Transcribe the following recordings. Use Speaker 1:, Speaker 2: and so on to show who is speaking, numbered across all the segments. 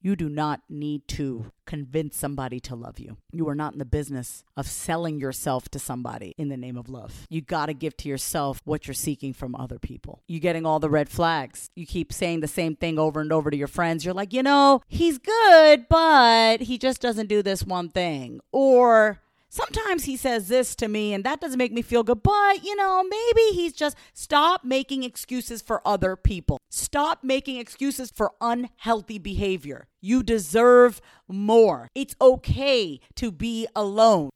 Speaker 1: You do not need to convince somebody to love you. You are not in the business of selling yourself to somebody in the name of love. You got to give to yourself what you're seeking from other people. You're getting all the red flags. You keep saying the same thing over and over to your friends. You're like, you know, he's good, but he just doesn't do this one thing. Or, sometimes he says this to me and that doesn't make me feel good, but you know, maybe he's just stop making excuses for other people. Stop making excuses for unhealthy behavior. You deserve more. It's okay to be alone.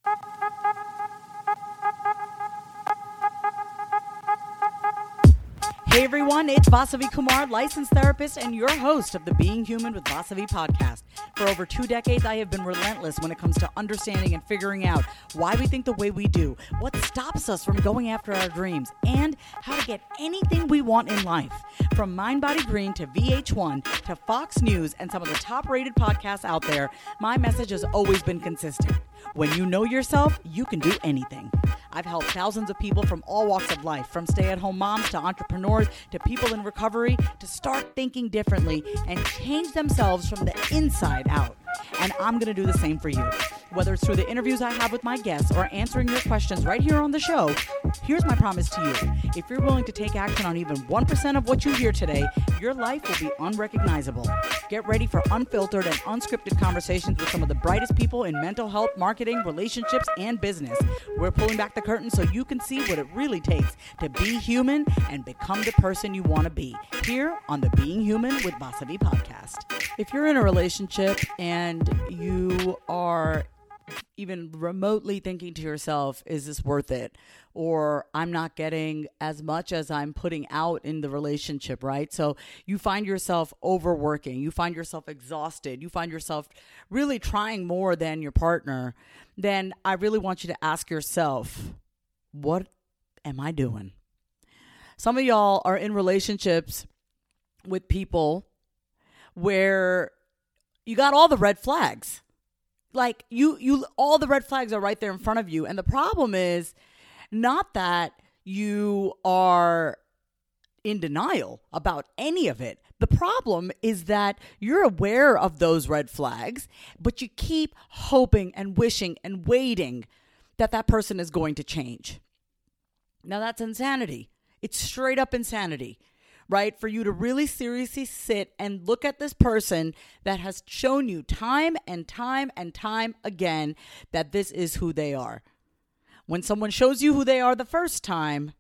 Speaker 1: Hey everyone, it's Vasavi Kumar, licensed therapist and your host of the Being Human with Vasavi podcast. For over two decades, I have been relentless when it comes to understanding and figuring out why we think the way we do, what stops us from going after our dreams, and how to get anything we want in life. From Mind Body Green to VH1 to Fox News and some of the top rated podcasts out there, my message has always been consistent. When you know yourself, you can do anything. I've helped thousands of people from all walks of life, from stay at home moms to entrepreneurs to people in recovery, to start thinking differently and change themselves from the inside out. And I'm going to do the same for you. Whether it's through the interviews I have with my guests or answering your questions right here on the show, here's my promise to you. If you're willing to take action on even 1% of what you hear today, your life will be unrecognizable. Get ready for unfiltered and unscripted conversations with some of the brightest people in mental health, marketing, relationships, and business. We're pulling back the curtain so you can see what it really takes to be human and become the person you want to be. Here on the Being Human with Vasavi podcast. If you're in a relationship and you are even remotely thinking to yourself, is this worth it? Or I'm not getting as much as I'm putting out in the relationship, right? So you find yourself overworking, you find yourself exhausted, you find yourself really trying more than your partner, then I really want you to ask yourself, what am I doing? Some of y'all are in relationships with people where you got all the red flags like you you all the red flags are right there in front of you. And the problem is not that you are in denial about any of it. The problem is that you're aware of those red flags but you keep hoping and wishing and waiting that that person is going to change. Now that's insanity. It's straight up insanity right? For you to really seriously sit and look at this person that has shown you time and time and time again that this is who they are. When someone shows you who they are the first time,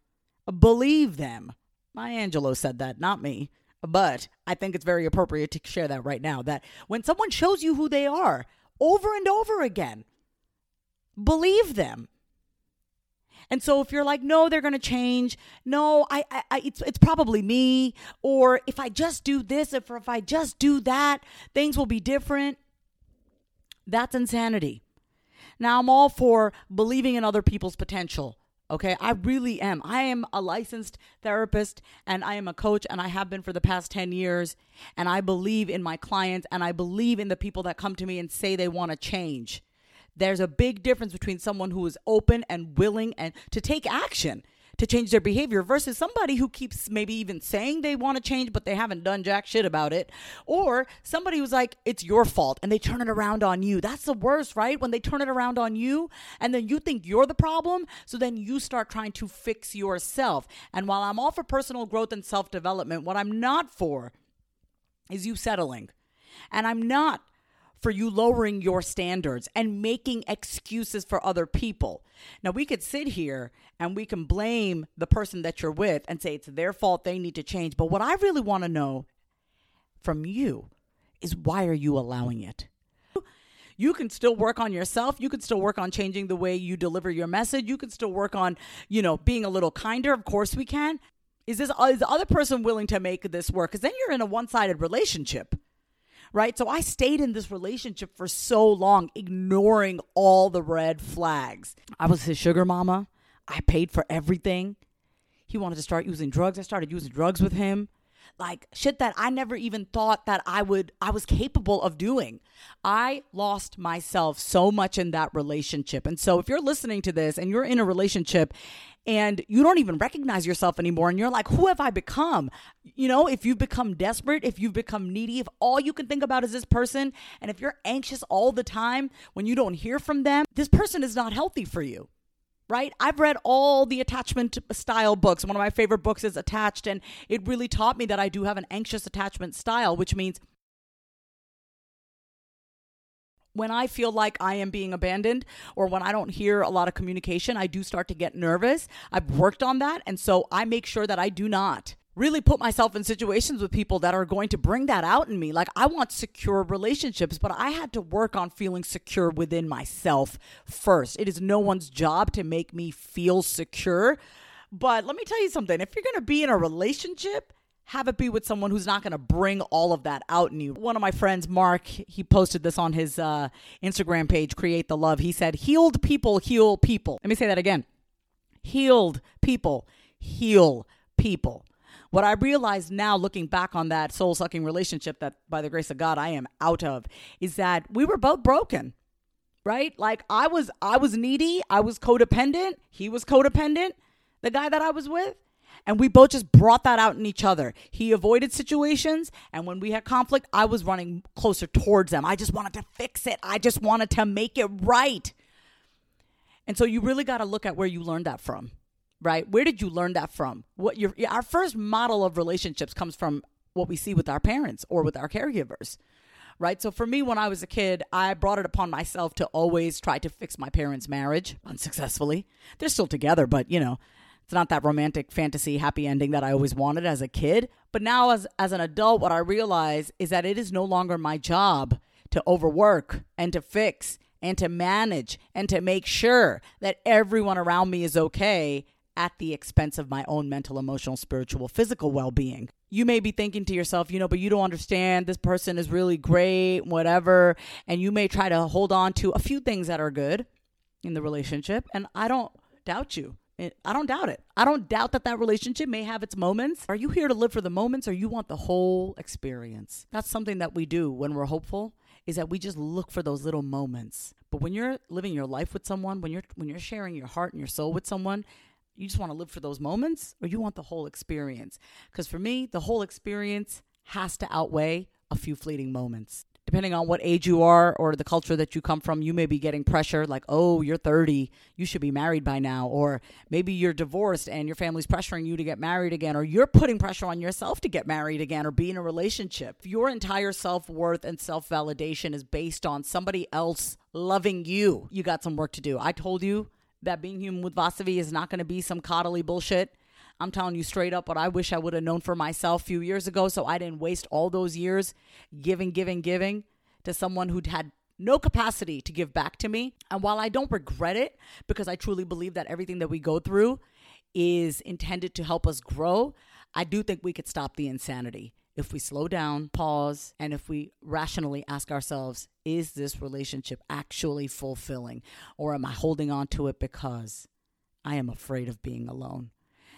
Speaker 1: believe them. Maya Angelou said that, not me. But I think it's very appropriate to share that right now that when someone shows you who they are over and over again, believe them. And so if you're like, no, they're going to change. No, I, I, I, it's, it's probably me. Or if I just do this, if, if I just do that, things will be different. That's insanity. Now, I'm all for believing in other people's potential. Okay, I really am. I am a licensed therapist and I am a coach and I have been for the past 10 years. And I believe in my clients and I believe in the people that come to me and say they want to change. There's a big difference between someone who is open and willing and to take action to change their behavior versus somebody who keeps maybe even saying they want to change but they haven't done jack shit about it. Or somebody who's like it's your fault and they turn it around on you. That's the worst right? When they turn it around on you and then you think you're the problem so then you start trying to fix yourself. And while i'm all for personal growth and self-development what i'm not for is you settling. And i'm not for you lowering your standards and making excuses for other people. Now, we could sit here and we can blame the person that you're with and say it's their fault, they need to change. But what I really want to know from you is why are you allowing it? You can still work on yourself. You can still work on changing the way you deliver your message. You can still work on, you know, being a little kinder. Of course we can. Is this is the other person willing to make this work? Because then you're in a one-sided relationship right? So I stayed in this relationship for so long, ignoring all the red flags. I was his sugar mama. I paid for everything. He wanted to start using drugs. I started using drugs with him. Like shit that I never even thought that I would I was capable of doing. I lost myself so much in that relationship. And so if you're listening to this and you're in a relationship and you don't even recognize yourself anymore and you're like who have i become you know if you've become desperate if you've become needy if all you can think about is this person and if you're anxious all the time when you don't hear from them this person is not healthy for you right? I've read all the attachment style books. One of my favorite books is Attached, and it really taught me that I do have an anxious attachment style, which means when I feel like I am being abandoned or when I don't hear a lot of communication, I do start to get nervous. I've worked on that. And so I make sure that I do not really put myself in situations with people that are going to bring that out in me. Like I want secure relationships, but I had to work on feeling secure within myself first. It is no one's job to make me feel secure. But let me tell you something if you're going to be in a relationship, have it be with someone who's not going to bring all of that out in you. One of my friends, Mark, he posted this on his uh, Instagram page, Create the Love. He said, Healed people heal people. Let me say that again. Healed people heal people. What I realize now, looking back on that soul sucking relationship that, by the grace of God, I am out of, is that we were both broken right like i was i was needy i was codependent he was codependent the guy that i was with and we both just brought that out in each other. He avoided situations, and when we had conflict, I was running closer towards them. I just wanted to fix it, I just wanted to make it right. And so you really got to look at where you learned that from, right? Where did you learn that from? What your our first model of relationships comes from what we see with our parents or with our caregivers right? So for me, when I was a kid, I brought it upon myself to always try to fix my parents' marriage unsuccessfully. They're still together, but you know, it's not that romantic fantasy happy ending that I always wanted as a kid. But now, as, as an adult, what I realize is that it is no longer my job to overwork and to fix and to manage and to make sure that everyone around me is okay at the expense of my own mental, emotional, spiritual, physical well being. You may be thinking to yourself, you know, but you don't understand. This person is really great, whatever. And you may try to hold on to a few things that are good in the relationship. And I don't doubt you. I don't doubt it. I don't doubt that that relationship may have its moments. Are you here to live for the moments or you want the whole experience? That's something that we do when we're hopeful is that we just look for those little moments. But when you're living your life with someone, when you're when you're sharing your heart and your soul with someone, you just want to live for those moments or you want the whole experience. Cuz for me, the whole experience has to outweigh a few fleeting moments depending on what age you are or the culture that you come from, you may be getting pressure like, oh, you're 30, you should be married by now. Or maybe you're divorced and your family's pressuring you to get married again, or you're putting pressure on yourself to get married again or be in a relationship. Your entire self worth and self validation is based on somebody else loving you, you got some work to do. I told you that being human with Vasavi is not going to be some coddly bullshit. I'm telling you straight up what I wish I would have known for myself a few years ago so I didn't waste all those years giving, giving, giving to someone who'd had no capacity to give back to me. And while I don't regret it, because I truly believe that everything that we go through is intended to help us grow, I do think we could stop the insanity if we slow down, pause, and if we rationally ask ourselves, is this relationship actually fulfilling? Or am I holding on to it because I am afraid of being alone?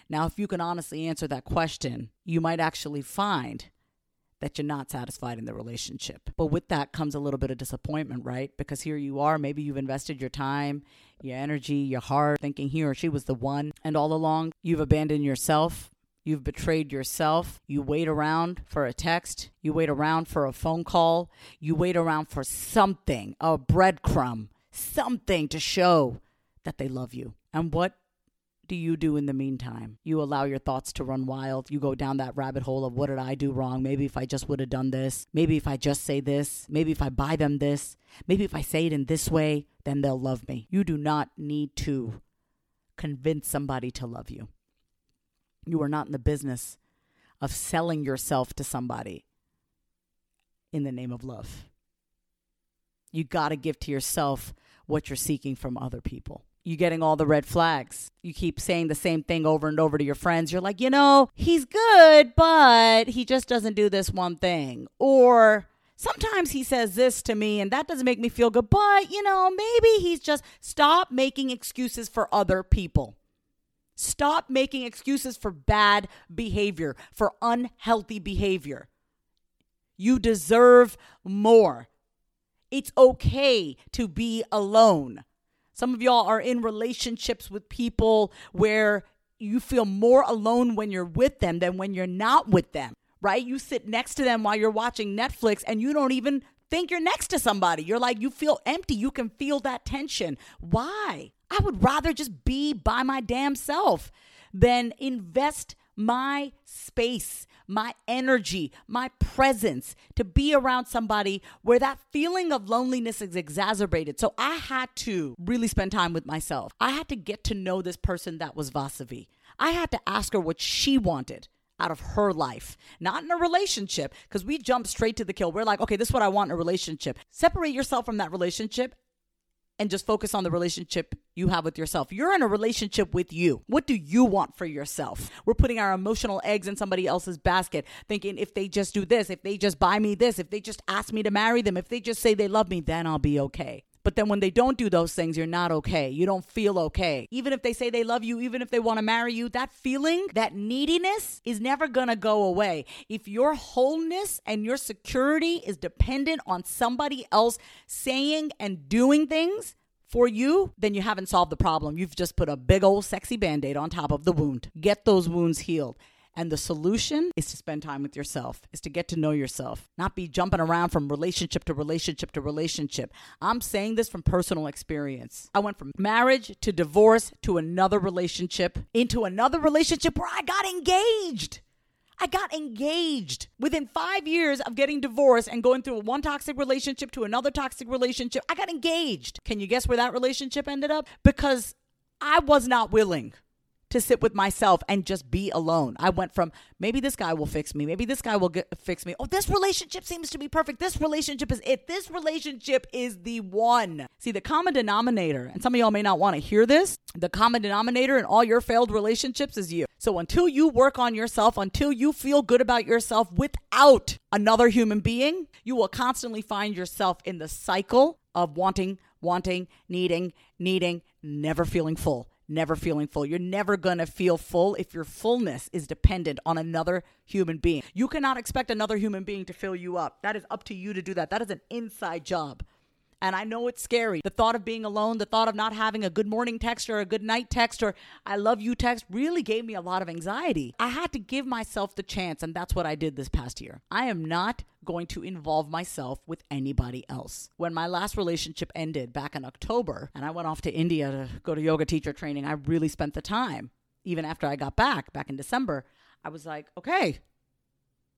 Speaker 1: Now, if you can honestly answer that question, you might actually find that you're not satisfied in the relationship. But with that comes a little bit of disappointment, right? Because here you are, maybe you've invested your time, your energy, your heart, thinking he or she was the one, and all along you've abandoned yourself. You've betrayed yourself. You wait around for a text. You wait around for a phone call. You wait around for something, a breadcrumb, something to show that they love you. And what do you do in the meantime? You allow your thoughts to run wild. You go down that rabbit hole of what did I do wrong? Maybe if I just would have done this. Maybe if I just say this. Maybe if I buy them this. Maybe if I say it in this way, then they'll love me. You do not need to convince somebody to love you. You are not in the business of selling yourself to somebody in the name of love. You got to give to yourself what you're seeking from other people. You're getting all the red flags. You keep saying the same thing over and over to your friends. You're like, you know, he's good, but he just doesn't do this one thing. Or sometimes he says this to me and that doesn't make me feel good, but, you know, maybe he's just stop making excuses for other people. Stop making excuses for bad behavior, for unhealthy behavior. You deserve more. It's okay to be alone. Some of y'all are in relationships with people where you feel more alone when you're with them than when you're not with them, right? You sit next to them while you're watching Netflix and you don't even think you're next to somebody. You're like, you feel empty. You can feel that tension. Why? I would rather just be by my damn self than invest my space, my energy, my presence to be around somebody where that feeling of loneliness is exacerbated. So I had to really spend time with myself. I had to get to know this person that was Vasavi. I had to ask her what she wanted out of her life, not in a relationship, because we jump straight to the kill. We're like, okay, this is what I want in a relationship. Separate yourself from that relationship and just focus on the relationship you have with yourself. You're in a relationship with you. What do you want for yourself? We're putting our emotional eggs in somebody else's basket, thinking if they just do this, if they just buy me this, if they just ask me to marry them, if they just say they love me, then I'll be okay. But then when they don't do those things, you're not okay. You don't feel okay. Even if they say they love you, even if they want to marry you, that feeling, that neediness is never going to go away. If your wholeness and your security is dependent on somebody else saying and doing things, for you, then you haven't solved the problem. You've just put a big old sexy band aid on top of the wound. Get those wounds healed. And the solution is to spend time with yourself, is to get to know yourself, not be jumping around from relationship to relationship to relationship. I'm saying this from personal experience. I went from marriage to divorce to another relationship into another relationship where I got engaged. I got engaged within five years of getting divorced and going through one toxic relationship to another toxic relationship. I got engaged. Can you guess where that relationship ended up? Because I was not willing to sit with myself and just be alone. I went from maybe this guy will fix me, maybe this guy will get, fix me. Oh, this relationship seems to be perfect. This relationship is it. This relationship is the one. See, the common denominator, and some of y'all may not want to hear this, the common denominator in all your failed relationships is you. So until you work on yourself, until you feel good about yourself without another human being, you will constantly find yourself in the cycle of wanting, wanting, needing, needing, never feeling full never feeling full. You're never going to feel full if your fullness is dependent on another human being. You cannot expect another human being to fill you up. That is up to you to do that. That is an inside job. And I know it's scary. The thought of being alone, the thought of not having a good morning text or a good night text or I love you text really gave me a lot of anxiety. I had to give myself the chance, and that's what I did this past year. I am not going to involve myself with anybody else. When my last relationship ended back in October and I went off to India to go to yoga teacher training, I really spent the time. Even after I got back, back in December, I was like, okay,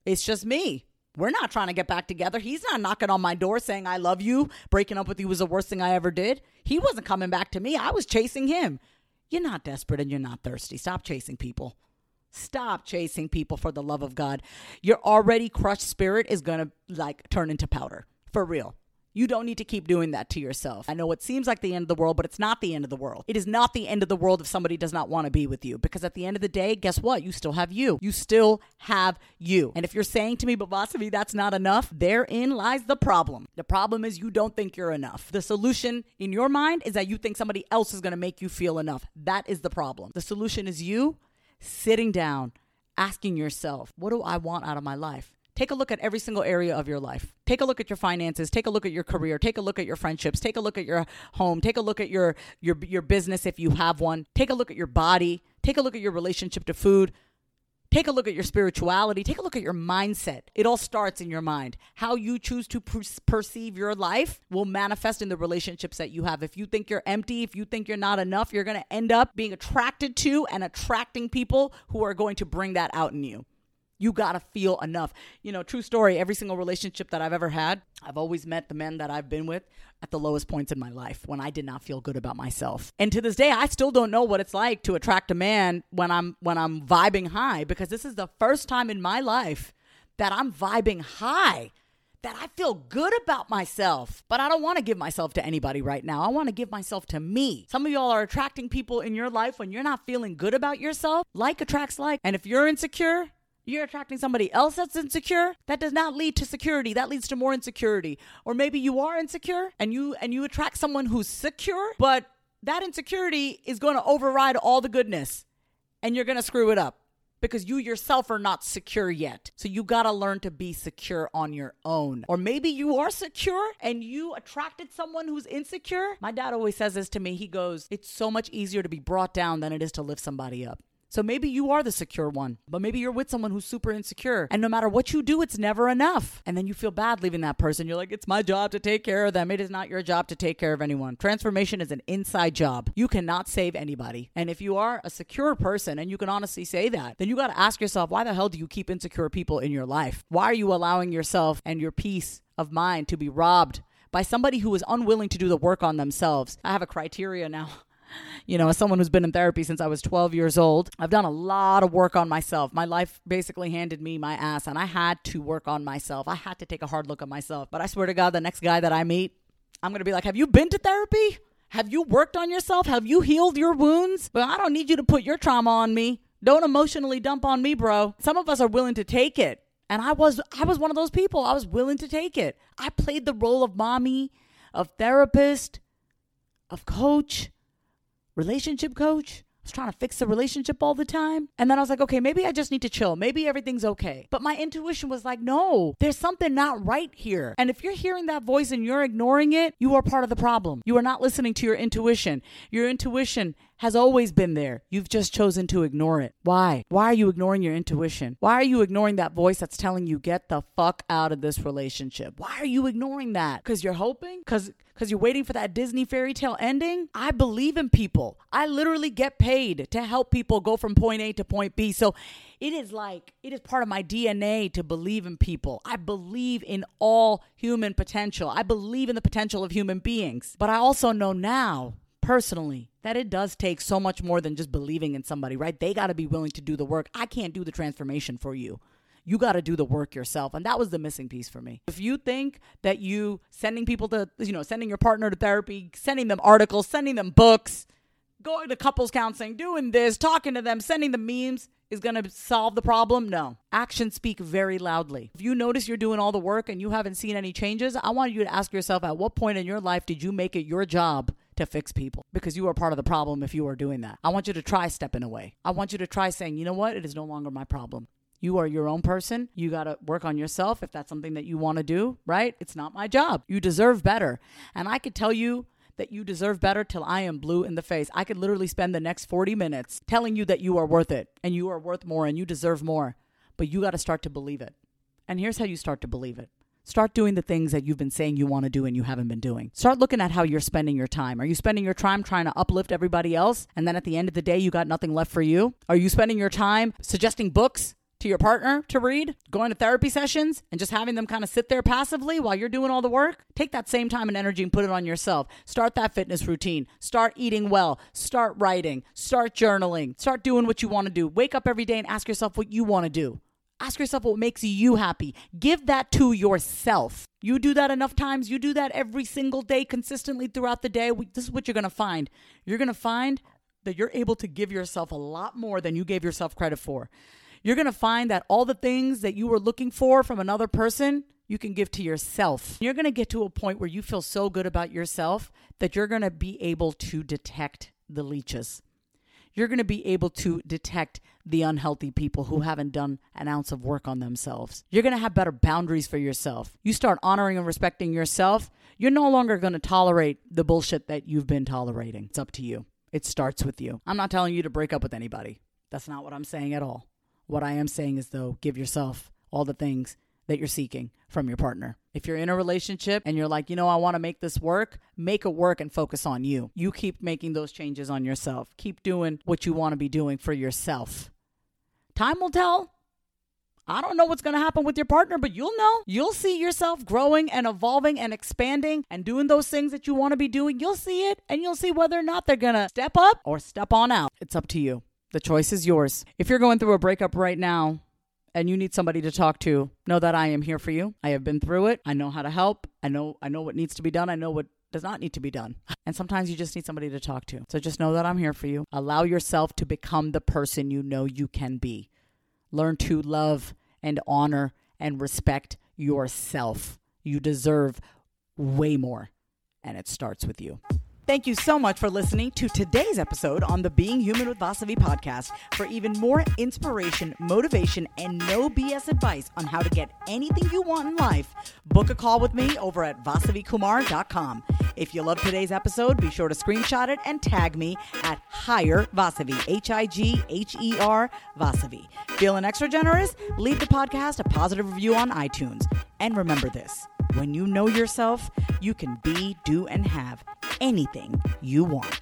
Speaker 1: it's just me. We're not trying to get back together. He's not knocking on my door saying, I love you. Breaking up with you was the worst thing I ever did. He wasn't coming back to me. I was chasing him. You're not desperate and you're not thirsty. Stop chasing people. Stop chasing people for the love of God. Your already crushed spirit is going to like turn into powder. For real. You don't need to keep doing that to yourself. I know it seems like the end of the world, but it's not the end of the world. It is not the end of the world if somebody does not want to be with you because at the end of the day, guess what? You still have you. You still have you. And if you're saying to me, but Vasavi, that's not enough, therein lies the problem. The problem is you don't think you're enough. The solution in your mind is that you think somebody else is going to make you feel enough. That is the problem. The solution is you sitting down, asking yourself, what do I want out of my life? Take a look at every single area of your life. Take a look at your finances, take a look at your career, take a look at your friendships, take a look at your home, take a look at your your your business if you have one. Take a look at your body, take a look at your relationship to food. Take a look at your spirituality. Take a look at your mindset. It all starts in your mind. How you choose to per- perceive your life will manifest in the relationships that you have. If you think you're empty, if you think you're not enough, you're going to end up being attracted to and attracting people who are going to bring that out in you. You got to feel enough. You know, true story, every single relationship that I've ever had, I've always met the men that I've been with at the lowest points in my life when I did not feel good about myself. And to this day, I still don't know what it's like to attract a man when I'm when I'm vibing high because this is the first time in my life that I'm vibing high. That I feel good about myself, but I don't want to give myself to anybody right now. I want to give myself to me. Some of y'all are attracting people in your life when you're not feeling good about yourself. Like attracts like. And if you're insecure, you're attracting somebody else that's insecure that does not lead to security that leads to more insecurity or maybe you are insecure and you and you attract someone who's secure but that insecurity is going to override all the goodness and you're going to screw it up because you yourself are not secure yet. So you got to learn to be secure on your own. Or maybe you are secure and you attracted someone who's insecure. My dad always says this to me. He goes, It's so much easier to be brought down than it is to lift somebody up. So maybe you are the secure one, but maybe you're with someone who's super insecure. And no matter what you do, it's never enough. And then you feel bad leaving that person. You're like, it's my job to take care of them. It is not your job to take care of anyone. Transformation is an inside job. You cannot save anybody. And if you are a secure person, and you can honestly say that, then you got to ask yourself, why the hell do you keep insecure people in your life? Why are you allowing yourself and your peace of mind to be robbed by somebody who is unwilling to do the work on themselves? I have a criteria now. you know, as someone who's been in therapy since I was 12 years old, I've done a lot of work on myself. My life basically handed me my ass, and I had to work on myself. I had to take a hard look at myself. But I swear to God, the next guy that I meet, I'm going to be like, Have you been to therapy? Have you worked on yourself? Have you healed your wounds? But I don't need you to put your trauma on me. Don't emotionally dump on me, bro. Some of us are willing to take it. And I was I was one of those people. I was willing to take it. I played the role of mommy, of therapist, of coach, relationship coach. I was trying to fix the relationship all the time. And then I was like, okay, maybe I just need to chill. Maybe everything's okay. But my intuition was like, no, there's something not right here. And if you're hearing that voice and you're ignoring it, you are part of the problem. You are not listening to your intuition. Your intuition has always been there. You've just chosen to ignore it. Why? Why are you ignoring your intuition? Why are you ignoring that voice that's telling you get the fuck out of this relationship? Why are you ignoring that? Cuz you're hoping? Cuz cuz you're waiting for that Disney fairy tale ending? I believe in people. I literally get paid to help people go from point A to point B. So it is like it is part of my DNA to believe in people. I believe in all human potential. I believe in the potential of human beings. But I also know now personally that it does take so much more than just believing in somebody, right? They got to be willing to do the work. I can't do the transformation for you. You got to do the work yourself. And that was the missing piece for me. If you think that you sending people to, you know, sending your partner to therapy, sending them articles, sending them books, going to couples counseling, doing this, talking to them, sending them memes is going to solve the problem? No. Actions speak very loudly. If you notice you're doing all the work and you haven't seen any changes, I want you to ask yourself at what point in your life did you make it your job to fix people because you are part of the problem if you are doing that. I want you to try stepping away. I want you to try saying, you know what? It is no longer my problem. You are your own person. You got to work on yourself if that's something that you want to do, right? It's not my job. You deserve better. And I could tell you that you deserve better till I am blue in the face. I could literally spend the next 40 minutes telling you that you are worth it and you are worth more and you deserve more. But you got to start to believe it. And here's how you start to believe it Start doing the things that you've been saying you want to do and you haven't been doing. Start looking at how you're spending your time. Are you spending your time trying to uplift everybody else and then at the end of the day you got nothing left for you? Are you spending your time suggesting books to your partner to read, going to therapy sessions, and just having them kind of sit there passively while you're doing all the work? Take that same time and energy and put it on yourself. Start that fitness routine. Start eating well. Start writing. Start journaling. Start doing what you want to do. Wake up every day and ask yourself what you want to do. Ask yourself what makes you happy. Give that to yourself. You do that enough times, you do that every single day consistently throughout the day. This is what you're going to find. You're going to find that you're able to give yourself a lot more than you gave yourself credit for. You're going to find that all the things that you were looking for from another person, you can give to yourself. You're going to get to a point where you feel so good about yourself that you're going to be able to detect the leeches you're going to be able to detect the unhealthy people who haven't done an ounce of work on themselves. You're going to have better boundaries for yourself. You start honoring and respecting yourself, you're no longer going to tolerate the bullshit that you've been tolerating. It's up to you. It starts with you. I'm not telling you to break up with anybody. That's not what I'm saying at all. What I am saying is, though, give yourself all the things that you're seeking from your partner. If you're in a relationship and you're like, you know, I want to make this work, make it work and focus on you. You keep making those changes on yourself. Keep doing what you want to be doing for yourself. Time will tell. I don't know what's going to happen with your partner, but you'll know. You'll see yourself growing and evolving and expanding and doing those things that you want to be doing. You'll see it and you'll see whether or not they're going to step up or step on out. It's up to you. The choice is yours. If you're going through a breakup right now, and you need somebody to talk to, know that I am here for you. I have been through it. I know how to help. I know I know what needs to be done. I know what does not need to be done. And sometimes you just need somebody to talk to. So just know that I'm here for you. Allow yourself to become the person you know you can be. Learn to love and honor and respect yourself. You deserve way more. And it starts with you. Thank you so much for listening to today's episode on the Being Human with Vasavi podcast. For even more inspiration, motivation, and no BS advice on how to get anything you want in life, book a call with me over at vasavikumar.com. If you love today's episode, be sure to screenshot it and tag me at Higher Vasavi, H I G H E R Vasavi. Feeling extra generous? Leave the podcast a positive review on iTunes. And remember this when you know yourself, you can be, do, and have anything you want.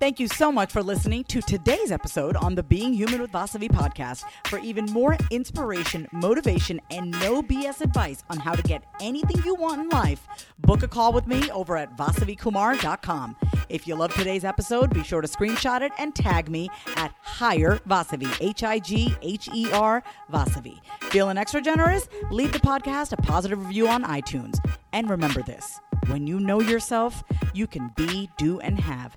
Speaker 1: Thank you so much for listening to today's episode on the Being Human with Vasavi podcast. For even more inspiration, motivation, and no BS advice on how to get anything you want in life, book a call with me over at vasavikumar.com. If you love today's episode, be sure to screenshot it and tag me at Higher Vasavi, H I G H E R Vasavi. Feeling extra generous? Leave the podcast a positive review on iTunes. And remember this when you know yourself, you can be, do, and have